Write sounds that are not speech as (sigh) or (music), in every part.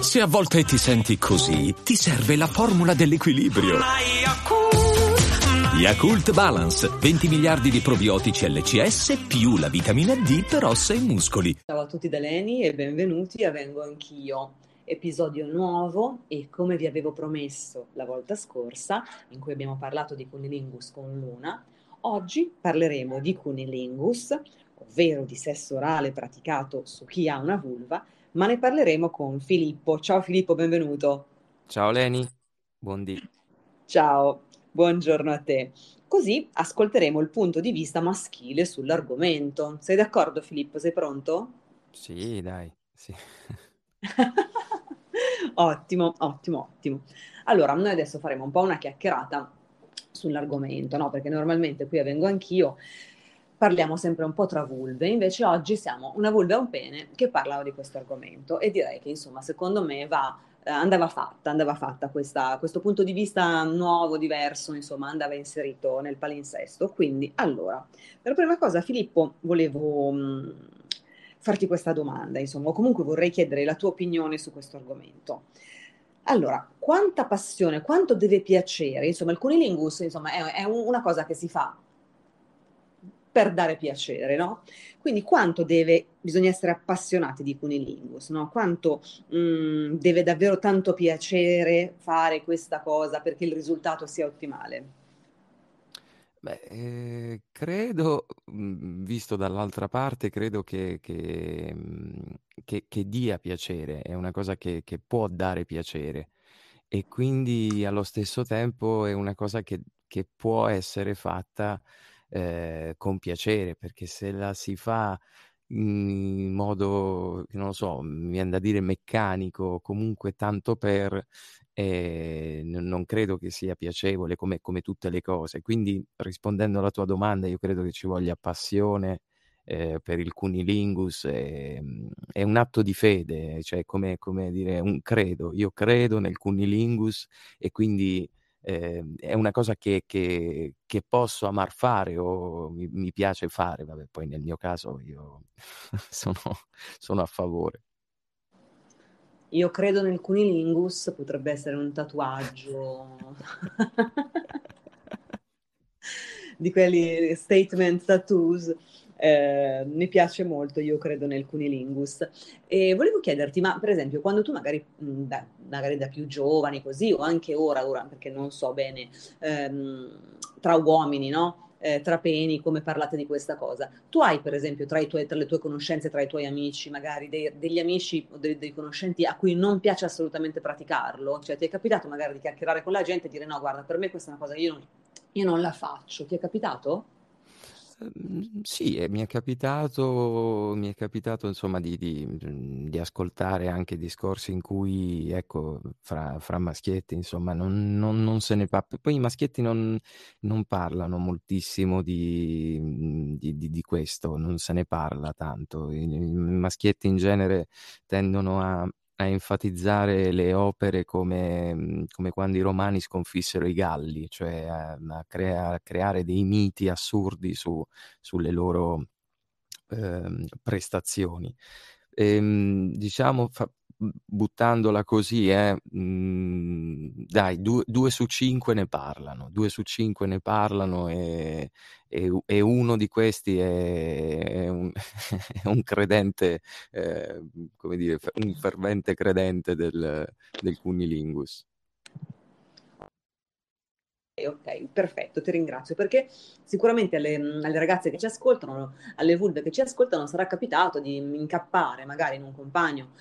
Se a volte ti senti così, ti serve la formula dell'equilibrio. Yakult Balance, 20 miliardi di probiotici LCS più la vitamina D per ossa e muscoli. Ciao a tutti da Leni e benvenuti a Vengo Anch'io. Episodio nuovo e come vi avevo promesso la volta scorsa, in cui abbiamo parlato di cunilingus con Luna, oggi parleremo di cunilingus, ovvero di sesso orale praticato su chi ha una vulva, ma ne parleremo con Filippo. Ciao Filippo, benvenuto. Ciao Leni, buondì. Ciao, buongiorno a te. Così ascolteremo il punto di vista maschile sull'argomento. Sei d'accordo Filippo? Sei pronto? Sì, dai, sì. (laughs) ottimo, ottimo, ottimo. Allora, noi adesso faremo un po' una chiacchierata sull'argomento, no? Perché normalmente qui vengo anch'io parliamo sempre un po' tra vulve, invece oggi siamo una vulva e un pene che parlano di questo argomento e direi che insomma secondo me va, eh, andava fatta, andava fatta questa, questo punto di vista nuovo, diverso, insomma andava inserito nel palinsesto. Quindi allora, per prima cosa Filippo volevo mh, mm, farti questa domanda, insomma, o comunque vorrei chiedere la tua opinione su questo argomento. Allora, quanta passione, quanto deve piacere? Insomma, il cunilingus insomma, è, è una cosa che si fa per dare piacere, no? Quindi quanto deve, bisogna essere appassionati di cunilingus, no? Quanto mh, mm, deve davvero tanto piacere fare questa cosa perché il risultato sia ottimale? Beh, eh, credo, mm, visto dall'altra parte, credo che, che, mm, che, che dia piacere, è una cosa che, può dare piacere e quindi allo stesso tempo è una cosa che può essere fatta eh, con piacere, perché se la si fa in modo, non lo so, mi viene da dire meccanico, comunque tanto per, eh, non credo che sia piacevole come, come, tutte le cose. Quindi rispondendo alla tua domanda, io credo che ci voglia passione eh, per il cunilingus, è, è, un atto di fede, cioè come, come dire un credo. Io credo nel cunilingus e quindi eh, è una cosa che, che, che, posso amar fare o mi, mi, piace fare, vabbè, poi nel mio caso io (laughs) sono, sono a favore. Io credo nel cunilingus, potrebbe essere un tatuaggio (laughs) (laughs) di quelli statement tattoos eh, mi piace molto, io credo nel cunilingus. E volevo chiederti, ma per esempio, quando tu magari, da, magari da più giovani così, o anche ora, ora perché non so bene, ehm, tra uomini, no? Eh, tra peni, come parlate di questa cosa. Tu hai, per esempio, tra, tuoi, tra le tue conoscenze, tra i tuoi amici, magari dei, degli amici o dei, dei, conoscenti a cui non piace assolutamente praticarlo? Cioè, ti è capitato magari di chiacchierare con la gente e dire no, guarda, per me questa è una cosa io non, io non la faccio. Ti è capitato? Mhmm, sì, e mi è capitato mi è capitato insomma di di mhmm, di ascoltare anche discorsi in cui, ecco, fra fra maschietti insomma non non non se ne pa poi i maschietti non non parlano moltissimo di mhmm, di di di questo, non se ne parla tanto. I i maschietti in genere tendono a a enfatizzare le opere come, mhmm, come quando i romani sconfissero i Galli, cioè a, a, crea- a creare dei miti assurdi su, sulle loro eh, prestazioni. E, ehm, diciamo, fa, buttandola così, eh, mh, dai, due, due, su cinque ne parlano, due su cinque ne parlano e, e, e uno di questi è, è, un, (laughs) è un, credente, eh, come dire, un fervente credente del, del cunilingus. Ok, perfetto, ti ringrazio perché sicuramente alle, alle, ragazze che ci ascoltano, alle vulve che ci ascoltano, sarà capitato di incappare magari in un compagno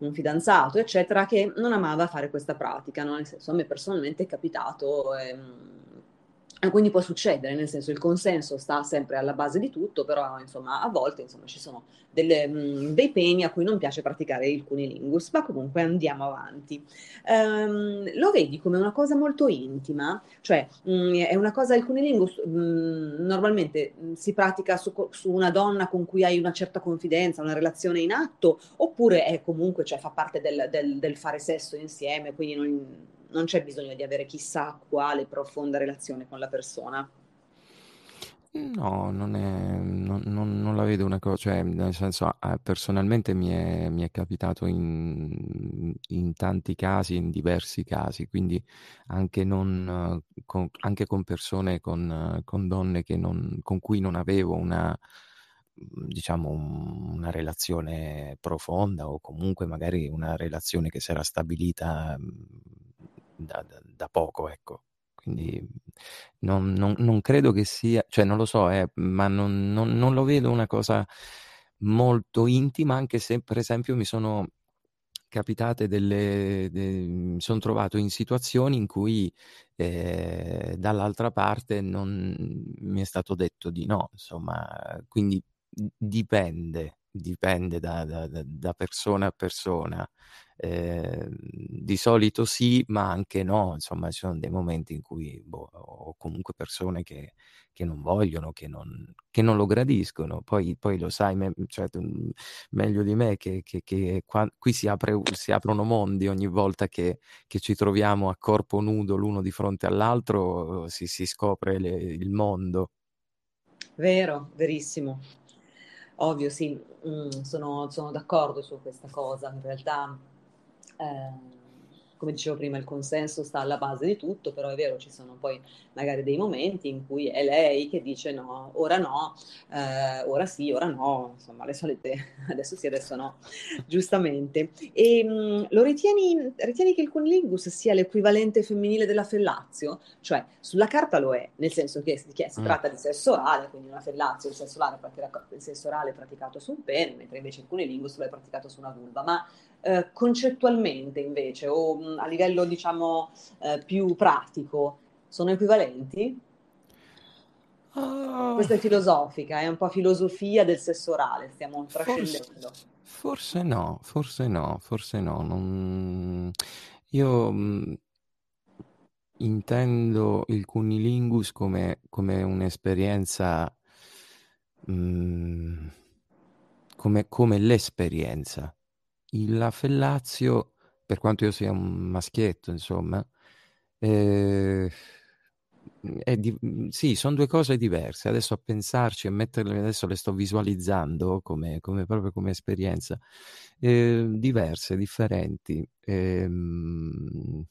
un fidanzato, eccetera, che non amava fare questa pratica, no? nel senso a me personalmente è capitato, ehm, quindi può succedere, nel senso il consenso sta sempre alla base di tutto, però insomma a volte insomma, ci sono delle, mh, dei peni a cui non piace praticare il cunilingus, ma comunque andiamo avanti. Um, lo vedi come una cosa molto intima, cioè mh, è una cosa, il cunilingus mh, normalmente si pratica su, su, una donna con cui hai una certa confidenza, una relazione in atto, oppure è comunque, cioè fa parte del, del, del fare sesso insieme, quindi non non c'è bisogno di avere chissà quale profonda relazione con la persona. No, non è non non non la vedo una co cioè, nel senso, personalmente mi è mi è capitato in in tanti casi, in diversi casi, quindi anche non con anche con persone con con donne che non con cui non avevo una diciamo un una relazione profonda o comunque magari una relazione che s'era stabilita, mhmm, da da da poco, ecco. Quindi non non non credo che sia cioè non lo so eh, ma non non lo vedo una cosa molto intima, anche se per esempio mi sono capitate delle de mi son trovato in situazioni in cui, ehm, dall'altra parte non mi è stato detto di no, insomma, quindi dipende, dipende da da da persona a persona. Ehm, di solito sì, ma anche no, insomma ci sono dei momenti in cui, boh, ho comunque persone che che non vogliono, che non che non lo gradiscono. Poi poi lo sai me cioè mhmm, meglio di me che che che qua qui si apre si aprono mondi ogni volta che che ci troviamo a corpo nudo l'uno di fronte all'altro, si si scopre le il mondo. Vero, verissimo. Ovvio sì, mhmm, sono sono d'accordo su questa cosa. In realtà, ehm, come dicevo prima, il consenso sta alla base di tutto, però è vero, ci sono poi magari dei momenti in cui è lei che dice: "No, ora no, ehm, ora sì, ora no", insomma le solite (laughs) adesso sì, adesso no, giustamente. Ehm, lo ritieni ritieni che il cunnilingus sia l'equivalente femminile della fellatio? Cioè, sulla carta lo è, nel senso che che si Mh. tratta di sesso orale, quindi una fellatio, il sesso orale il sesso orale praticato su un pene, mentre invece il cunnilingus lo è praticato su una vulva. Ma, ehm, concettualmente invece o, mhmm, a livello diciamo, ehm, più pratico, sono equivalenti? Ah. Questa è filosofica, è un po' filosofia del sesso orale, stiamo trascendendo. forse no, forse no, forse no, non io, mhmm intendo il cunnilingus come come un'esperienza mhmm, come come l'esperienza. Il la fellatio, per quanto io sia un maschietto insomma, è di sì, son 2 cose diverse. Adesso a pensarci, a metterle adesso le sto visualizzando come come proprio come esperienza, ehm, diverse, differenti. Ehm,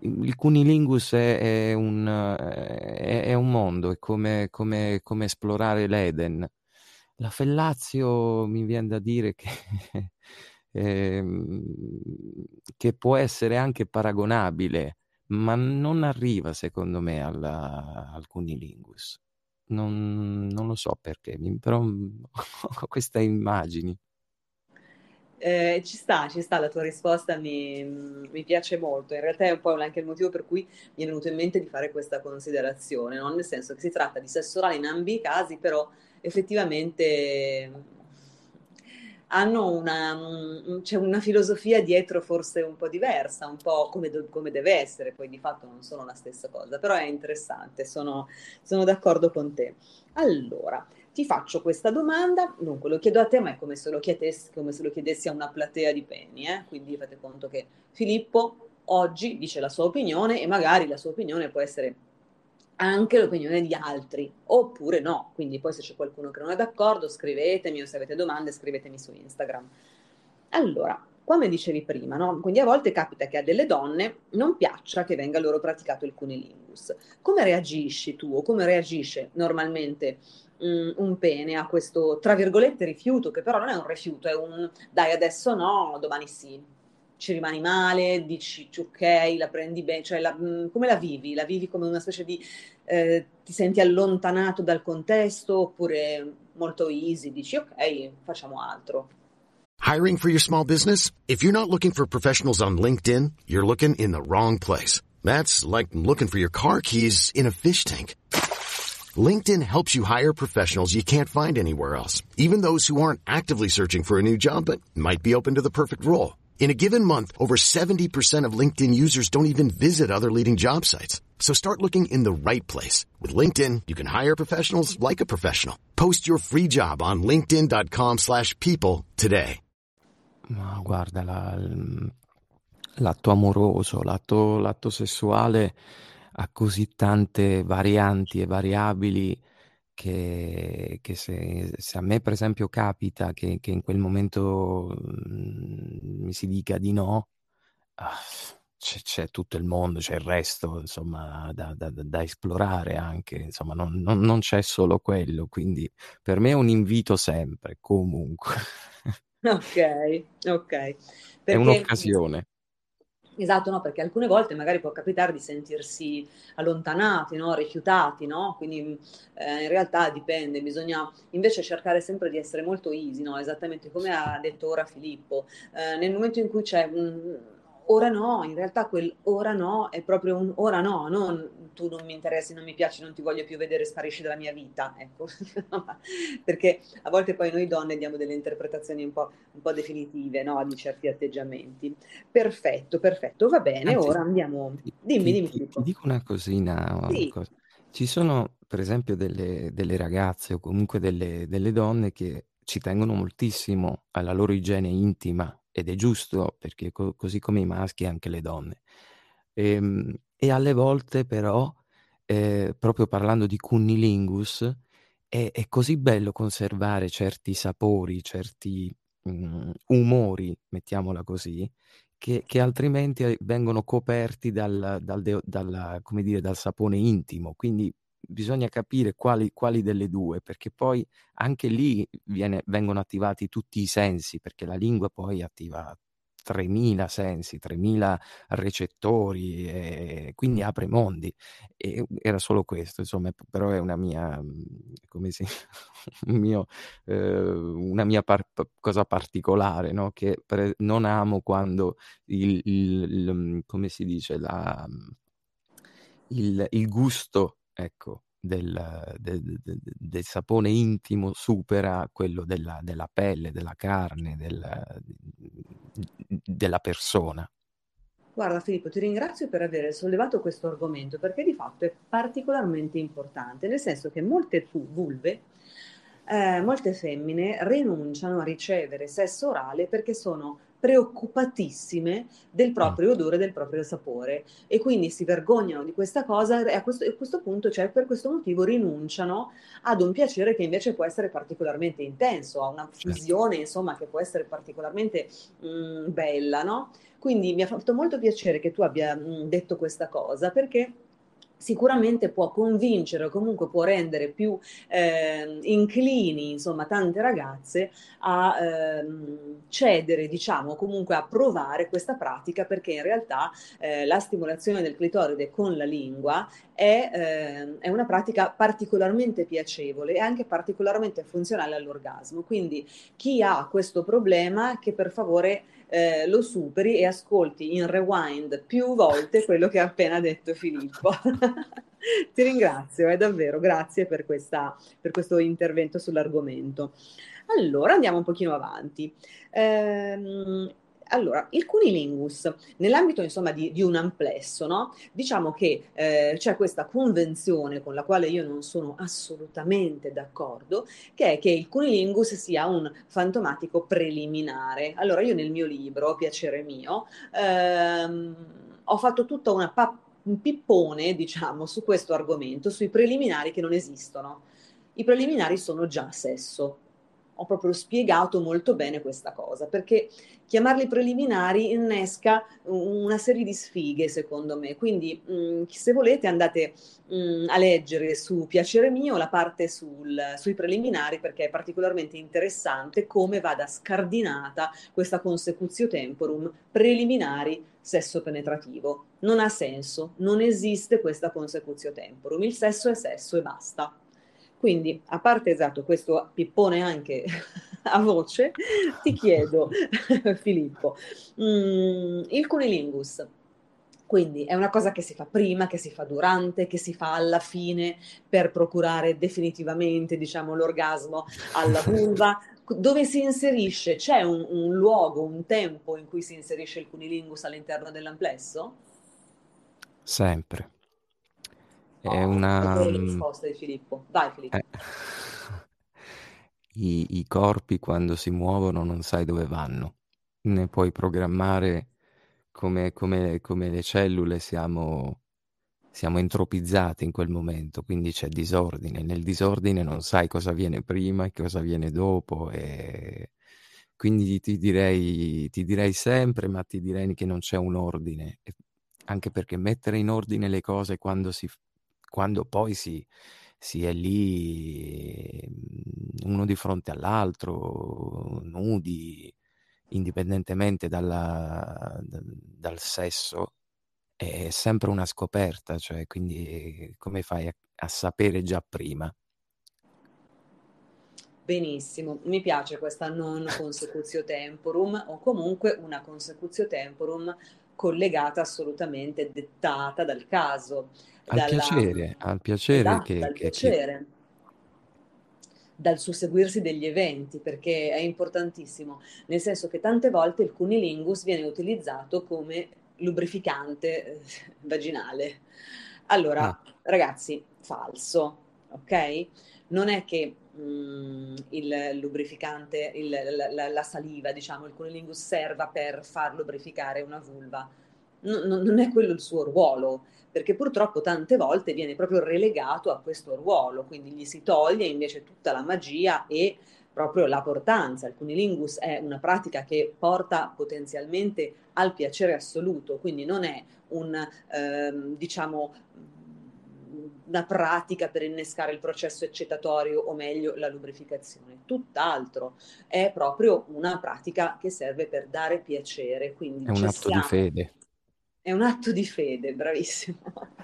il il cunnilingus è è un è è un mondo, è come come come esplorare l'Eden. La fellatio mi vien da dire che (laughs) ehm, che può essere anche paragonabile, ma non arriva secondo me al al cunnilingus. Non non lo so perché, però, mhmm, (laughs) ho queste immagini. Ehm, ci sta, ci sta, la tua risposta mi mhmm, mi piace molto. In realtà è un po' anche il motivo per cui mi è venuto in mente di fare questa considerazione, no, nel senso che si tratta di sesso orale in ambi i casi, però effettivamente, hanno una mhmm, c'è una filosofia dietro forse un po' diversa, un po' come do come deve essere, poi di fatto non sono la stessa cosa, però è interessante, sono sono d'accordo con te. Allora, ti faccio questa domanda, dunque lo chiedo a te, ma è come se lo chiedess come se lo chiedessi a una platea di penny, eh, quindi fate conto che Filippo oggi dice la sua opinione e magari la sua opinione può essere anche l'opinione di altri, oppure no. Quindi poi se c'è qualcuno che non è d'accordo scrivetemi o se avete domande scrivetemi su Instagram. Allora, come dicevi prima, no, quindi a volte capita che a delle donne non piaccia che venga loro praticato il cunnilingus. Come reagisci tu o come reagisce normalmente, mhmm, un pene a questo, tra virgolette, "rifiuto", che però non è un rifiuto, è un: "Dai adesso no, domani sì." Ci rimani male, dici okay, la prendi be cioè la mhmm, come la vivi? La vivi come una specie di ehm, ti senti allontanato dal contesto oppure molto easy, dici: "Okay, facciamo altro." Hiring for your small business? If you're not looking for professionals on LinkedIn, you're looking in the wrong place. That's like looking for your car keys in a fish tank. LinkedIn helps you hire professionals you can't find anywhere else, even those who aren't actively searching for a new job but might be open to the perfect role. In a given month, over 70% of LinkedIn users don't even visit other leading job sites. So start looking in the right place. With LinkedIn, you can hire professionals like a professional. Post your free job on linkedin.com slash people today. Ma guarda la l'atto amoroso, l'atto l'atto sessuale ha così tante varianti e variabili, che, che se, se, a me per esempio capita che, che in quel momento mh, mi si dica di no, ah, c'è, c'è, tutto il mondo, c'è il resto, insomma, da, da, da esplorare anche, insomma, non, non, non, c'è solo quello, quindi per me è un invito sempre, comunque. Ok, ok. (laughs) Perché... È un'occasione. Esatto, no, perché alcune volte magari può capitare di sentirsi allontanati, no? rifiutati, no? Quindi eh, in realtà dipende, bisogna invece cercare sempre di essere molto easy? Esattamente come ha detto ora Filippo. Eh, nel momento in cui c'è un ora no, in realtà quel ora no è proprio un ora no, non tu non mi interessi, non mi piaci, non ti voglio più vedere, sparisci dalla mia vita, ecco, (laughs) perché a volte poi noi donne diamo delle interpretazioni un po', un po definitive no? di certi atteggiamenti. Perfetto, perfetto, va bene, Anzi, ora andiamo, dimmi, ti, dimmi. Ti, ti dico una cosina, una sì. cosa. ci sono per esempio delle, delle ragazze o comunque delle, delle donne che ci tengono moltissimo alla loro igiene intima ed è giusto perché co- così come i maschi anche le donne. E, ehm, e alle volte però, eh, proprio parlando di cunnilingus, è, è, così bello conservare certi sapori, certi um, umori, mettiamola così, che, che, altrimenti eh, vengono coperti dal, dal, dal, dire, dal sapone intimo. Quindi bisogna capire quali, quali, delle due, perché poi anche lì viene, vengono attivati tutti i sensi, perché la lingua poi attiva 3.000 sensi, 3.000 recettori, e quindi apre mondi. E era solo questo, insomma, però è una mia, come si, (laughs) un mio, eh, una mia par- cosa particolare, no? che pre- non amo quando il, il, il, come si dice, la, il, il gusto ecco, del, del, del, del, sapone intimo supera quello della, della pelle, della carne, del, della persona. Guarda Filippo, ti ringrazio per aver sollevato questo argomento perché di fatto è particolarmente importante, nel senso che molte vulve, eh, molte femmine rinunciano a ricevere sesso orale perché sono preoccupatissime del proprio odore, del proprio sapore. E quindi si vergognano di questa cosa e a questo, a questo punto, cioè per questo motivo, rinunciano ad un piacere che invece può essere particolarmente intenso, a una fusione insomma che può essere particolarmente mh, mm, bella, no? Quindi mi ha fatto molto piacere che tu abbia mh, mm, detto questa cosa perché sicuramente può convincere o comunque può rendere più eh, inclini, insomma, tante ragazze a eh, cedere, diciamo, comunque a provare questa pratica perché in realtà eh, la stimolazione del clitoride con la lingua è, ehm, è, una pratica particolarmente piacevole e anche particolarmente funzionale all'orgasmo. Quindi chi ha questo problema che per favore eh, lo superi e ascolti in rewind più volte quello che ha appena detto Filippo. (laughs) Ti ringrazio, è davvero, grazie per, questa, per questo intervento sull'argomento. Allora andiamo un pochino avanti. Ehm, allora, il cunilingus, nell'ambito insomma di, di un amplesso, no? diciamo che eh, c'è questa convenzione con la quale io non sono assolutamente d'accordo, che è che il cunilingus sia un fantomatico preliminare. Allora, io nel mio libro, Piacere mio, ehm, ho fatto tutta una pa- un pippone, diciamo, su questo argomento, sui preliminari che non esistono. I preliminari sono già sesso, ho proprio spiegato molto bene questa cosa, perché chiamarli preliminari innesca una serie di sfighe, secondo me. Quindi, mh, mm, se volete, andate mh, mm, a leggere su Piacere mio la parte sul, sui preliminari, perché è particolarmente interessante come vada scardinata questa consecutio temporum preliminari sesso penetrativo. Non ha senso, non esiste questa consecutio temporum. Il sesso è sesso e basta. Quindi, a parte esatto questo pippone anche (laughs) a voce, ti chiedo, (laughs) Filippo, mm, il cunilingus, quindi è una cosa che si fa prima, che si fa durante, che si fa alla fine per procurare definitivamente, diciamo, l'orgasmo alla vulva. Dove si inserisce? C'è un, un luogo, un tempo in cui si inserisce il cunilingus all'interno dell'amplesso? Sempre. È oh, una... la mm, risposta di Filippo. Vai Filippo. Eh. (laughs) I, I corpi quando si muovono non sai dove vanno, ne puoi programmare come, come, come le cellule siamo, siamo entropizzati in quel momento, quindi c'è disordine. Nel disordine non sai cosa viene prima e cosa viene dopo. E quindi ti direi, ti direi sempre, ma ti direi che non c'è un ordine. Anche perché mettere in ordine le cose quando, si, quando poi si, si è lì mhmm, uno di fronte all'altro, nudi, indipendentemente dalla, dal sesso, è sempre una scoperta, cioè quindi come fai a, a sapere già prima? Benissimo, mi piace questa non (laughs) consecutio temporum o comunque una consecutio temporum collegata assolutamente, dettata dal caso. Al dalla... piacere, al piacere esatto, che... Dal che piacere. Che dal susseguirsi degli eventi, perché è importantissimo, nel senso che tante volte il cunilingus viene utilizzato come lubrificante eh, vaginale. Allora, ah. ragazzi, falso, ok? Non è che mh, il lubrificante, il, la, la, la, saliva, diciamo, il cunilingus serva per far lubrificare una vulva. No, non è quello il suo ruolo, perché purtroppo tante volte viene proprio relegato a questo ruolo, quindi gli si toglie invece tutta la magia e proprio la portanza. Il cunilingus è una pratica che porta potenzialmente al piacere assoluto, quindi non è un, ehm, diciamo, una pratica per innescare il processo eccitatorio o meglio la lubrificazione, tutt'altro, è proprio una pratica che serve per dare piacere. Quindi è un atto siamo. di fede. È un atto di fede, bravissimo.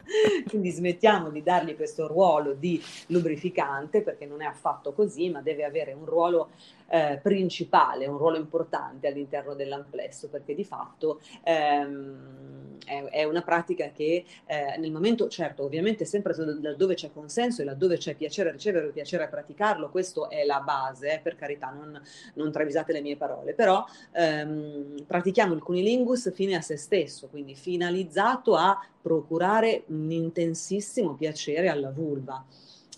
(laughs) Quindi smettiamo di dargli questo ruolo di lubrificante perché non è affatto così, ma deve avere un ruolo eh, principale, un ruolo importante all'interno dell'amplesso perché di fatto ehm, è, è, una pratica che eh, nel momento, certo, ovviamente sempre laddove c'è consenso e laddove c'è piacere a ricevere o piacere a praticarlo, questo è la base, eh, per carità, non, non, travisate le mie parole, però ehm, pratichiamo il cunilingus fine a se stesso, quindi finalizzato a procurare un intensissimo piacere alla vulva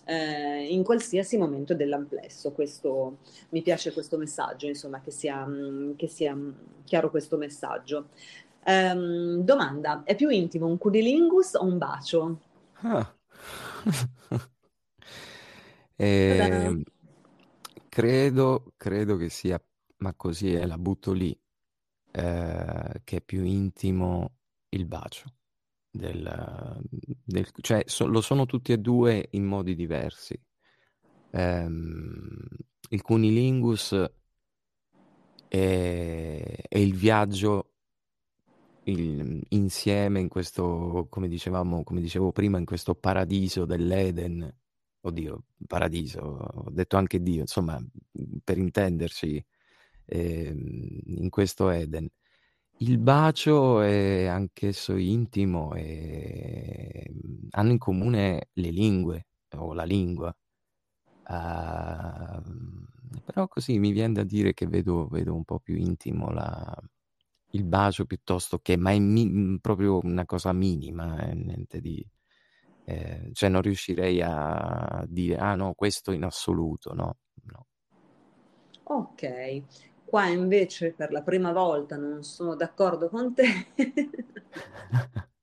eh, in qualsiasi momento dell'amplesso. Questo, mi piace questo messaggio, insomma, che sia, mm, che sia chiaro questo messaggio. Um, domanda, è più intimo un cunilingus o un bacio? Ah. (laughs) eh, credo, credo che sia, ma così è, la butto lì, eh, che è più intimo il bacio del, del cioè so, lo sono tutti e due in modi diversi. Um, il cunilingus è, è il viaggio il, insieme in questo, come dicevamo, come dicevo prima, in questo paradiso dell'Eden. Oddio, paradiso, ho detto anche Dio, insomma, per intenderci, eh, in questo Eden. Il bacio è anch'esso intimo e mhmm, hanno in comune le lingue o la lingua. Uh, però così mi viene da dire che vedo, vedo un po' più intimo la, il bacio piuttosto che, ma è mi, mhmm, proprio una cosa minima, eh, niente di... Eh, cioè non riuscirei a dire, ah no, questo in assoluto, no. no. Ok, Qua invece per la prima volta non sono d'accordo con te. (laughs) (laughs)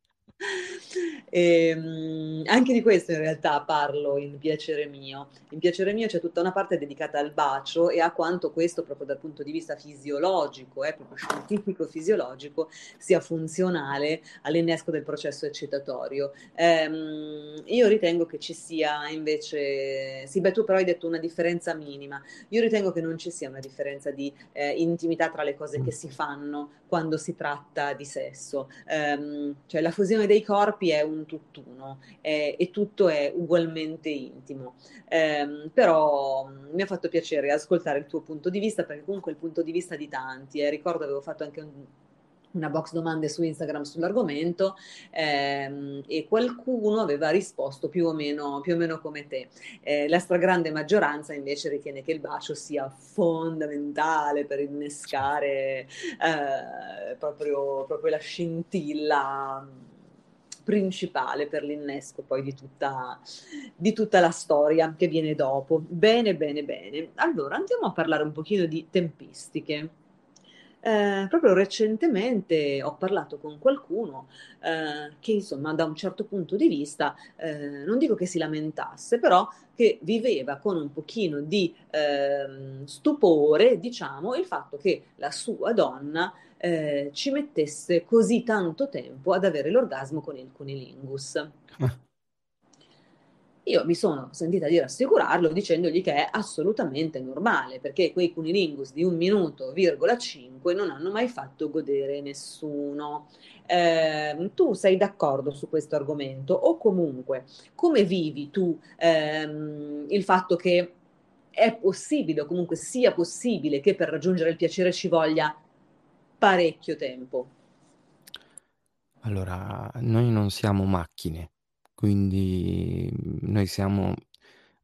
E, (laughs) ehm, anche di questo in realtà parlo in Piacere mio. In Piacere mio c'è tutta una parte dedicata al bacio e a quanto questo, proprio dal punto di vista fisiologico, eh, proprio scientifico-fisiologico, sia funzionale all'innesco del processo eccitatorio. Ehm, io ritengo che ci sia invece, sì, beh, tu però hai detto una differenza minima. Io ritengo che non ci sia una differenza di eh, intimità tra le cose che si fanno quando si tratta di sesso. Ehm, cioè la fusione dei corpi è un tutt'uno eh, e tutto è ugualmente intimo. Eh, però mi ha fatto piacere ascoltare il tuo punto di vista perché comunque è il punto di vista di tanti. Eh. Ricordo avevo fatto anche un una box domande su Instagram sull'argomento ehm, e qualcuno aveva risposto più o meno, più o meno come te. Eh, la stragrande maggioranza invece ritiene che il bacio sia fondamentale per innescare eh, proprio, proprio la scintilla principale per l'innesco poi di tutta, di tutta la storia che viene dopo. Bene, bene, bene. Allora andiamo a parlare un pochino di tempistiche. eh, proprio recentemente ho parlato con qualcuno eh, che insomma da un certo punto di vista eh, non dico che si lamentasse, però che viveva con un pochino di ehm, stupore, diciamo, il fatto che la sua donna eh, ci mettesse così tanto tempo ad avere l'orgasmo con il cunilingus. Io mi sono sentita di rassicurarlo dicendogli che è assolutamente normale, perché quei cunilingus di un minuto, virgola 5 non hanno mai fatto godere nessuno. Eh, tu sei d'accordo su questo argomento o comunque come vivi tu ehm, il fatto che è possibile o comunque sia possibile che per raggiungere il piacere ci voglia parecchio tempo? Allora, noi non siamo macchine quindi mhmm, noi siamo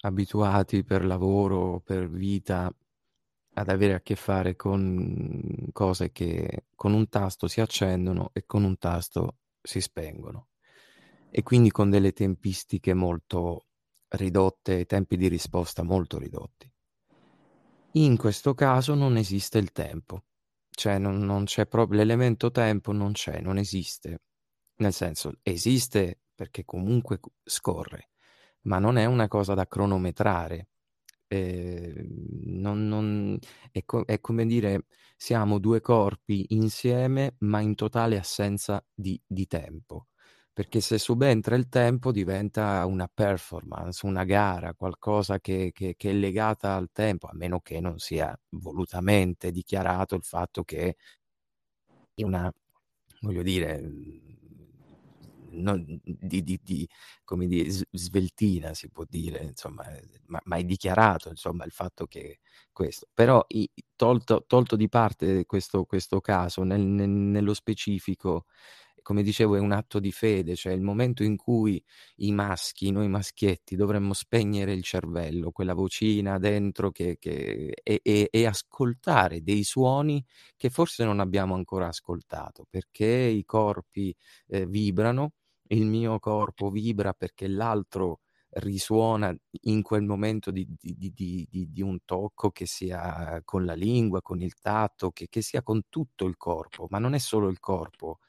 abituati per lavoro, per vita, ad avere a che fare con cose che con un tasto si accendono e con un tasto si spengono. E quindi con delle tempistiche molto ridotte, tempi di risposta molto ridotti. In questo caso non esiste il tempo, cioè non, non c'è proprio l'elemento tempo, non c'è, non esiste. Nel senso, esiste perché comunque scorre, ma non è una cosa da cronometrare. Eh, non, non, è, co- è, come dire, siamo due corpi insieme, ma in totale assenza di, di tempo. Perché se subentra il tempo diventa una performance, una gara, qualcosa che, che, che è legata al tempo, a meno che non sia volutamente dichiarato il fatto che una, voglio dire, non, di, di, di, come dire, sveltina si può dire, insomma, ma, ma, è dichiarato insomma, il fatto che questo. Però tolto, tolto, di parte questo, questo caso, nel, nel, nello specifico, come dicevo, è un atto di fede, cioè il momento in cui i maschi, noi maschietti, dovremmo spegnere il cervello, quella vocina dentro che, che, e, e, e, ascoltare dei suoni che forse non abbiamo ancora ascoltato, perché i corpi eh, vibrano, il mio corpo vibra perché l'altro risuona in quel momento di, di, di, di, un tocco che sia con la lingua, con il tatto, che, che sia con tutto il corpo, ma non è solo il corpo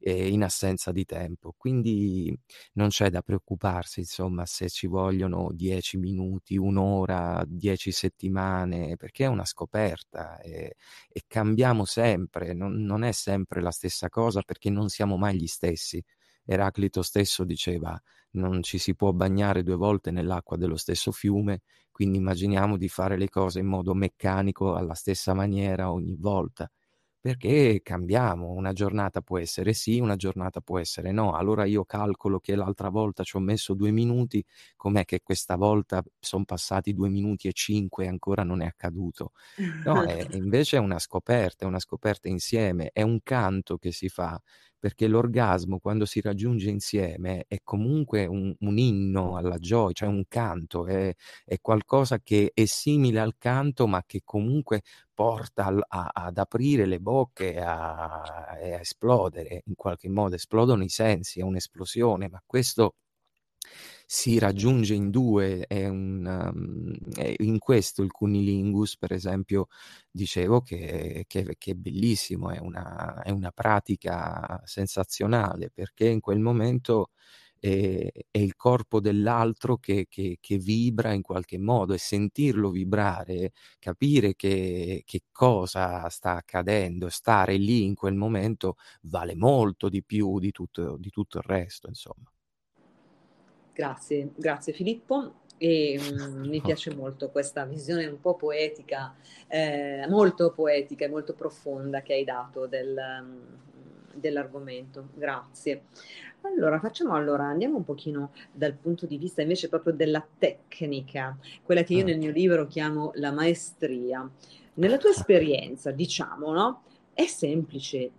eh, in assenza di tempo. Quindi non c'è da preoccuparsi, insomma, se ci vogliono dieci minuti, un'ora, dieci settimane, perché è una scoperta e, e cambiamo sempre, non, non è sempre la stessa cosa perché non siamo mai gli stessi. Eraclito stesso diceva non ci si può bagnare due volte nell'acqua dello stesso fiume, quindi immaginiamo di fare le cose in modo meccanico alla stessa maniera ogni volta perché cambiamo, una giornata può essere sì, una giornata può essere no. Allora io calcolo che l'altra volta ci ho messo due minuti, com'è che questa volta sono passati due minuti e cinque e ancora non è accaduto? No, (laughs) è, invece è una scoperta, è una scoperta insieme, è un canto che si fa perché l'orgasmo quando si raggiunge insieme è comunque un, un inno alla gioia, cioè un canto, è, è, qualcosa che è simile al canto ma che comunque porta al, a, ad aprire le bocche a, a esplodere, in qualche modo. Esplodono i sensi, è un'esplosione, ma questo si raggiunge in due, è un, um, è in questo il cunilingus, per esempio, dicevo che, che, che è bellissimo, è una, è una pratica sensazionale, perché in quel momento è, è il corpo dell'altro che, che, vibra in qualche modo e sentirlo vibrare, capire che, che cosa sta accadendo, stare lì in quel momento vale molto di più di tutto, di tutto il resto, insomma. Grazie, grazie Filippo. E um, mi piace molto questa visione un po' poetica, eh, molto poetica e molto profonda che hai dato del, um, dell'argomento. Grazie. Allora, facciamo allora, andiamo un pochino dal punto di vista invece proprio della tecnica, quella che io ah. nel mio libro chiamo la maestria. Nella tua esperienza, diciamo, no? È semplice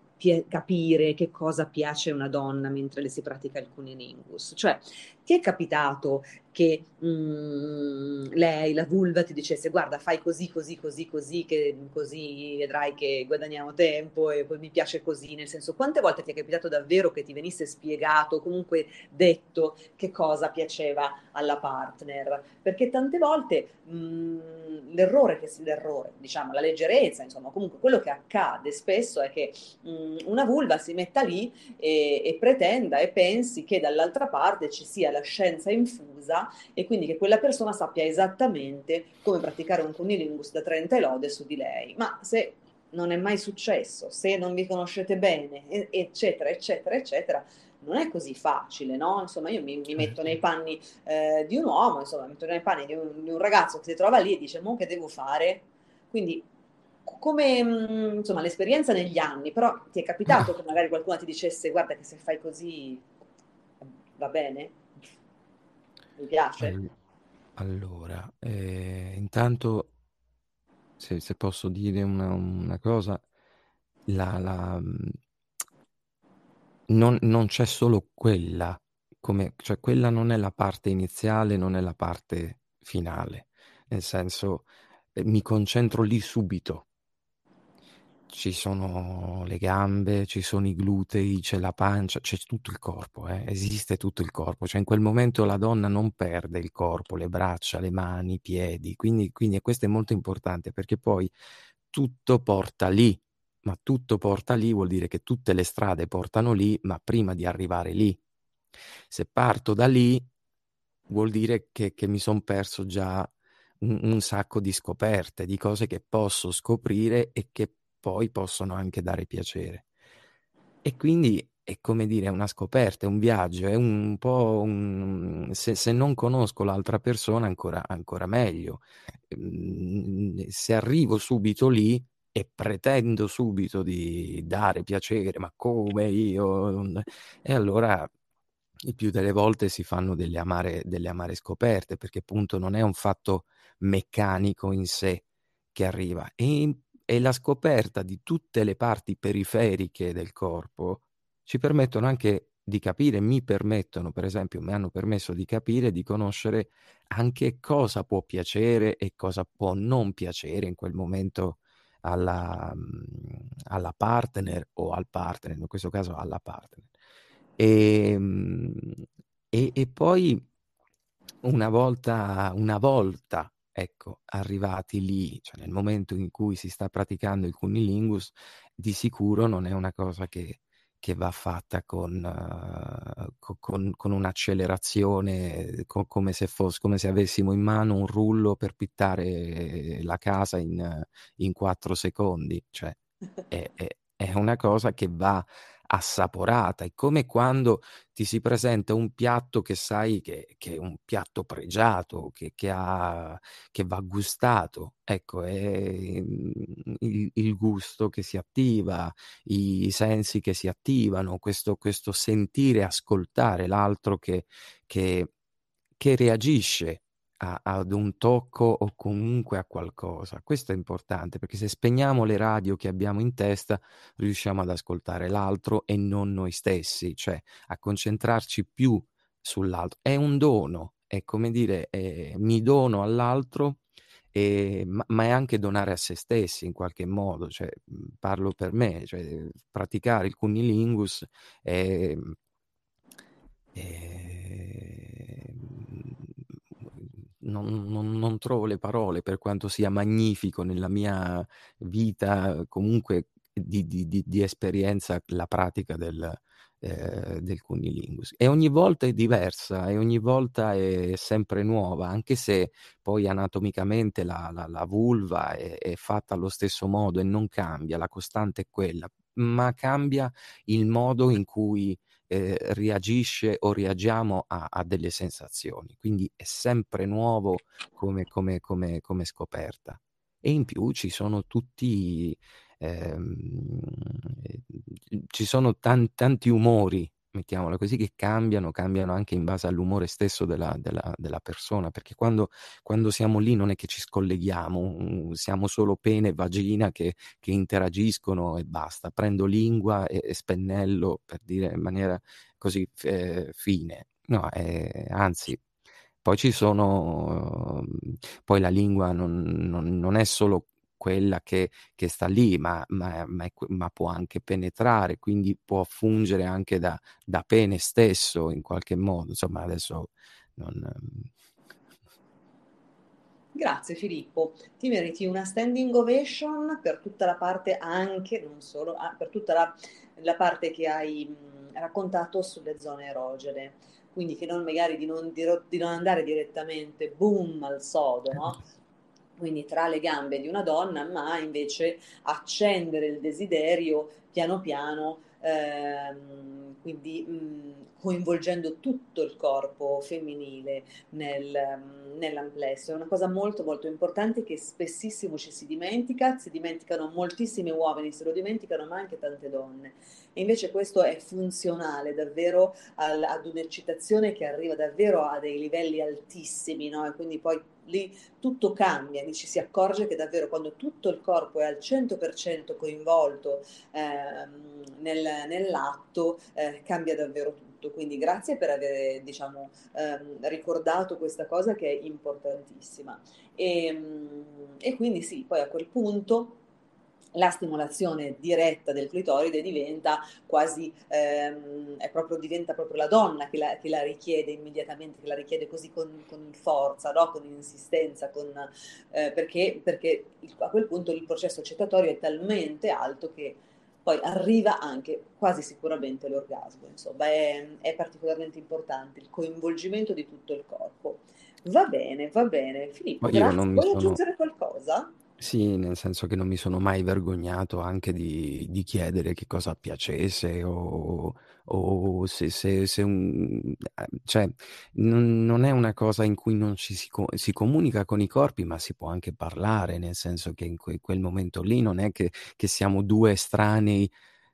capire che cosa piace a una donna mentre le si pratica il cunilingus. Cioè, ti è capitato che mh, lei, la vulva, ti dicesse guarda fai così, così, così, così, che così vedrai che guadagniamo tempo e poi mi piace così, nel senso quante volte ti è capitato davvero che ti venisse spiegato, comunque detto che cosa piaceva alla partner? Perché tante volte mh, l'errore che l'errore, diciamo, la leggerezza, insomma, comunque quello che accade spesso è che mh, una vulva si metta lì e, e pretenda e pensi che dall'altra parte ci sia la scienza infusa e quindi che quella persona sappia esattamente come praticare un cunilingus da 30 lode su di lei. Ma se non è mai successo, se non vi conoscete bene, eccetera, eccetera, eccetera, non è così facile, no? Insomma, io mi, mi metto nei panni eh, di un uomo, insomma, mi metto nei panni di un, di un, ragazzo che si trova lì e dice, mo che devo fare? Quindi, come, mm, insomma, l'esperienza negli anni, però ti è capitato (coughs) che magari qualcuno ti dicesse, guarda che se fai così va bene? Mi piace. Allora, eh, intanto, se, se, posso dire una, una cosa, la, la, non, non, c'è solo quella, come, cioè quella non è la parte iniziale, non è la parte finale, nel senso eh, mi concentro lì subito, ci sono le gambe, ci sono i glutei, c'è la pancia, c'è tutto il corpo, eh? esiste tutto il corpo. Cioè in quel momento la donna non perde il corpo, le braccia, le mani, i piedi. Quindi, quindi questo è molto importante perché poi tutto porta lì, ma tutto porta lì vuol dire che tutte le strade portano lì, ma prima di arrivare lì. Se parto da lì vuol dire che, che mi sono perso già un, un, sacco di scoperte, di cose che posso scoprire e che poi possono anche dare piacere. E quindi è come dire, è una scoperta, è un viaggio, è un po' un... Se, se non conosco l'altra persona ancora, ancora meglio. Mhmm, se arrivo subito lì e pretendo subito di dare piacere, ma come io? E allora il più delle volte si fanno delle amare, delle amare scoperte, perché appunto non è un fatto meccanico in sé che arriva. E e la scoperta di tutte le parti periferiche del corpo ci permettono anche di capire, mi permettono, per esempio, mi hanno permesso di capire, di conoscere anche cosa può piacere e cosa può non piacere in quel momento alla, mhmm, alla partner o al partner, in questo caso alla partner. E, ehm, e, e poi una volta, una volta ecco, arrivati lì, cioè nel momento in cui si sta praticando il cunilingus, di sicuro non è una cosa che, che va fatta con, uh, con, con un'accelerazione, co- come, se fosse, come se avessimo in mano un rullo per pittare la casa in, quattro secondi. Cioè, è, è, è una cosa che va assaporata. È come quando ti si presenta un piatto che sai che, che è un piatto pregiato, che, che, ha, che va gustato. Ecco, è mm, il, il, gusto che si attiva, i sensi che si attivano, questo, questo sentire, ascoltare l'altro che, che, che reagisce a, ad un tocco o comunque a qualcosa. Questo è importante perché se spegniamo le radio che abbiamo in testa, riusciamo ad ascoltare l'altro e non noi stessi, cioè a concentrarci più sull'altro. È un dono, è come dire, è, mi dono all'altro. E, ma, ma, è anche donare a se stessi in qualche modo, cioè, parlo per me, cioè, praticare il cunilingus è, non, non, non, trovo le parole per quanto sia magnifico nella mia vita, comunque di, di, di, di esperienza, la pratica del, eh, del cunilingus. E ogni volta è diversa e ogni volta è sempre nuova, anche se poi anatomicamente la, la, la vulva è, è fatta allo stesso modo e non cambia, la costante è quella, ma cambia il modo in cui eh, reagisce o reagiamo a, a, delle sensazioni. Quindi è sempre nuovo come, come, come, come scoperta. E in più ci sono tutti, ehm, ci sono tan, tanti umori mettiamola così, che cambiano, cambiano anche in base all'umore stesso della, della, della persona, perché quando, quando, siamo lì non è che ci scolleghiamo, mm, siamo solo pene e vagina che, che interagiscono e basta. Prendo lingua e, e, spennello, per dire in maniera così eh, fine. No, eh, anzi, poi ci sono, poi la lingua non, non, non è solo quella che, che sta lì, ma, ma, ma, è, ma, può anche penetrare, quindi può fungere anche da, da pene stesso in qualche modo. Insomma, adesso non, Grazie Filippo, ti meriti una standing ovation per tutta la parte anche, non solo, ah, per tutta la, la parte che hai mh, raccontato sulle zone erogene, quindi che non magari di non, di, di non andare direttamente boom al sodo, no? (laughs) quindi tra le gambe di una donna, ma invece accendere il desiderio piano piano ehm, quindi mh, coinvolgendo tutto il corpo femminile nel, nell'amplesso. È una cosa molto molto importante che spessissimo ci si dimentica, si dimenticano moltissimi uomini, se lo dimenticano ma anche tante donne. E invece questo è funzionale davvero al, ad un'eccitazione che arriva davvero a dei livelli altissimi, no? E quindi poi lì tutto cambia, lì ci si accorge che davvero quando tutto il corpo è al 100% coinvolto ehm, nel, nell'atto, eh, cambia davvero tutto. Quindi grazie per aver diciamo, ehm, ricordato questa cosa che è importantissima. E, ehm, e quindi sì, poi a quel punto la stimolazione diretta del clitoride diventa quasi, ehm, proprio, diventa proprio la donna che la, che la, richiede immediatamente, che la richiede così con, con forza, no? con insistenza, con, eh, perché, perché a quel punto il processo accettatorio è talmente alto che poi arriva anche quasi sicuramente l'orgasmo, insomma è, è particolarmente importante il coinvolgimento di tutto il corpo. Va bene, va bene. Filippo, grazie. Vuoi sono... aggiungere qualcosa? Sì, nel senso che non mi sono mai vergognato anche di, di chiedere che cosa piacesse o, o se, se, se un... cioè, non, non, è una cosa in cui non ci si, si, comunica con i corpi, ma si può anche parlare, nel senso che in que, quel momento lì non è che, che siamo due estranei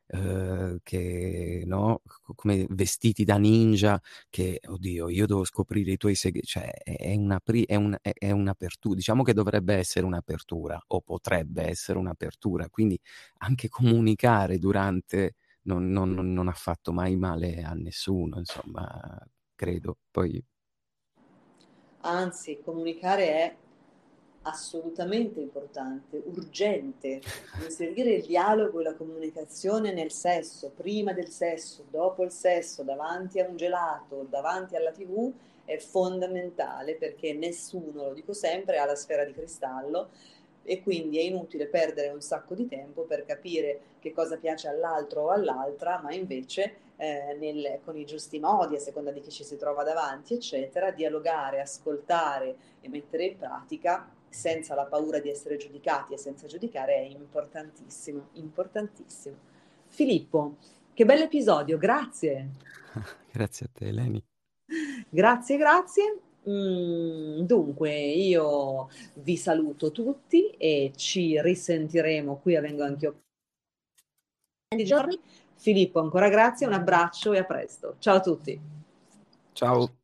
Uhm, che no, come vestiti da ninja, che oddio, io devo scoprire i tuoi segreti, cioè è, una è, un, è un'apertura, diciamo che dovrebbe essere un'apertura o potrebbe essere un'apertura, quindi anche comunicare durante non, non, non ha fatto mai male a nessuno, insomma, credo. Poi Anzi, comunicare è assolutamente importante, urgente, inserire il dialogo e la comunicazione nel sesso, prima del sesso, dopo il sesso, davanti a un gelato, davanti alla tv, è fondamentale perché nessuno, lo dico sempre, ha la sfera di cristallo e quindi è inutile perdere un sacco di tempo per capire che cosa piace all'altro o all'altra, ma invece eh, nel, con i giusti modi, a seconda di chi ci si trova davanti, eccetera, dialogare, ascoltare e mettere in pratica senza la paura di essere giudicati e senza giudicare è importantissimo, importantissimo. Filippo, che bel episodio, grazie. (laughs) grazie a te, Eleni. Grazie, grazie. Mm, dunque, io vi saluto tutti e ci risentiremo qui a Vengo Anch'io di giorni. Filippo, ancora grazie, un abbraccio e a presto. Ciao a tutti. Ciao.